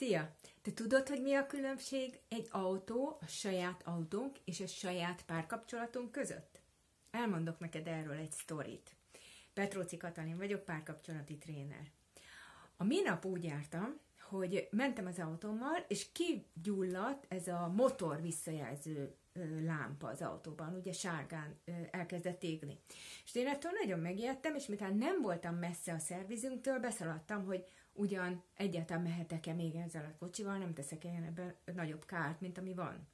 Szia! Te tudod, hogy mi a különbség egy autó, a saját autónk és a saját párkapcsolatunk között? Elmondok neked erről egy sztorit. Petróci Katalin vagyok, párkapcsolati tréner. A minap úgy jártam, hogy mentem az autómmal, és kigyulladt ez a motor visszajelző lámpa az autóban, ugye sárgán elkezdett égni. És én ettől nagyon megijedtem, és miután nem voltam messze a szervizünktől, beszaladtam, hogy ugyan egyáltalán mehetek-e még ezzel a kocsival, nem teszek ilyen ebben nagyobb kárt, mint ami van.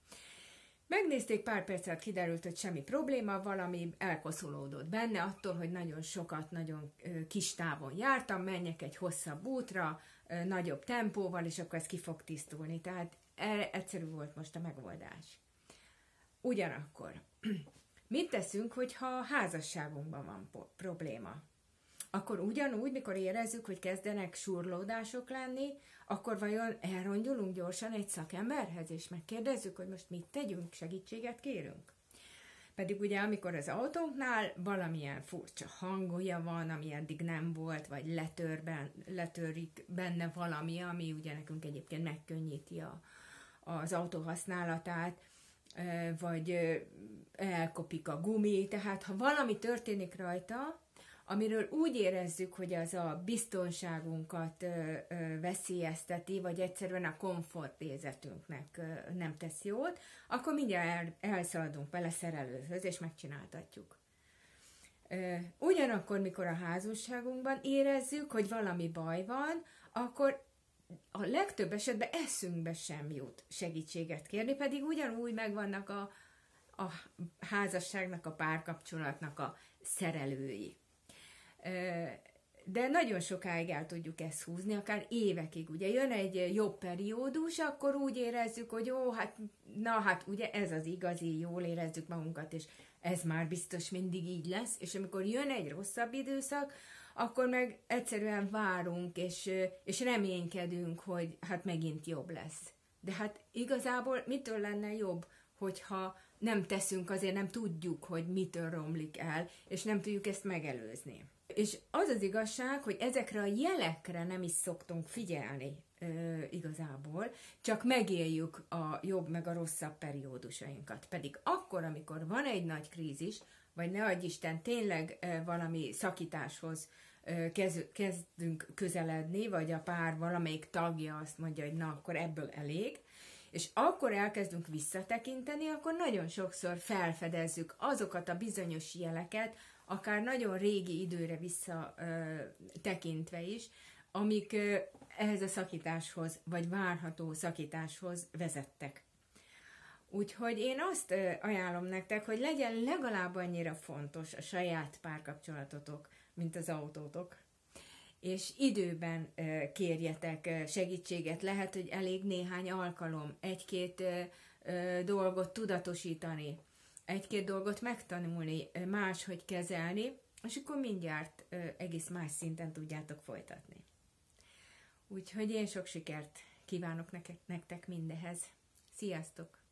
Megnézték pár percet, kiderült, hogy semmi probléma, valami elkoszolódott benne, attól, hogy nagyon sokat, nagyon kis távon jártam, menjek egy hosszabb útra, nagyobb tempóval, és akkor ez ki fog tisztulni. Tehát erre egyszerű volt most a megoldás. Ugyanakkor, mit teszünk, hogyha a házasságunkban van probléma? Akkor ugyanúgy, mikor érezzük, hogy kezdenek surlódások lenni, akkor vajon elrongyulunk gyorsan egy szakemberhez, és megkérdezzük, hogy most mit tegyünk, segítséget kérünk? Pedig ugye, amikor az autónknál valamilyen furcsa hangolja van, ami eddig nem volt, vagy letörben, letörik benne valami, ami ugye nekünk egyébként megkönnyíti a, az autó használatát, vagy elkopik a gumi, tehát ha valami történik rajta, amiről úgy érezzük, hogy az a biztonságunkat veszélyezteti, vagy egyszerűen a komfortérzetünknek nem tesz jót, akkor mindjárt el, elszaladunk vele szerelőhöz, és megcsináltatjuk. Ugyanakkor, mikor a házasságunkban érezzük, hogy valami baj van, akkor a legtöbb esetben eszünkbe sem jut segítséget kérni, pedig ugyanúgy megvannak a, a házasságnak, a párkapcsolatnak a szerelői. De nagyon sokáig el tudjuk ezt húzni, akár évekig. Ugye jön egy jobb periódus, akkor úgy érezzük, hogy jó, hát na hát ugye ez az igazi, jól érezzük magunkat, és ez már biztos mindig így lesz, és amikor jön egy rosszabb időszak, akkor meg egyszerűen várunk, és, és reménykedünk, hogy hát megint jobb lesz. De hát igazából mitől lenne jobb, hogyha nem teszünk, azért nem tudjuk, hogy mitől romlik el, és nem tudjuk ezt megelőzni. És az az igazság, hogy ezekre a jelekre nem is szoktunk figyelni ö, igazából, csak megéljük a jobb meg a rosszabb periódusainkat. Pedig akkor, amikor van egy nagy krízis, vagy ne adj Isten, tényleg ö, valami szakításhoz ö, kez, kezdünk közeledni, vagy a pár valamelyik tagja azt mondja, hogy na, akkor ebből elég, és akkor elkezdünk visszatekinteni, akkor nagyon sokszor felfedezzük azokat a bizonyos jeleket, akár nagyon régi időre vissza ö, tekintve is, amik ö, ehhez a szakításhoz, vagy várható szakításhoz vezettek. Úgyhogy én azt ö, ajánlom nektek, hogy legyen legalább annyira fontos a saját párkapcsolatotok, mint az autótok. És időben kérjetek segítséget. Lehet, hogy elég néhány alkalom, egy-két dolgot tudatosítani, egy-két dolgot megtanulni, máshogy kezelni, és akkor mindjárt egész más szinten tudjátok folytatni. Úgyhogy én sok sikert kívánok nektek mindehez. Sziasztok!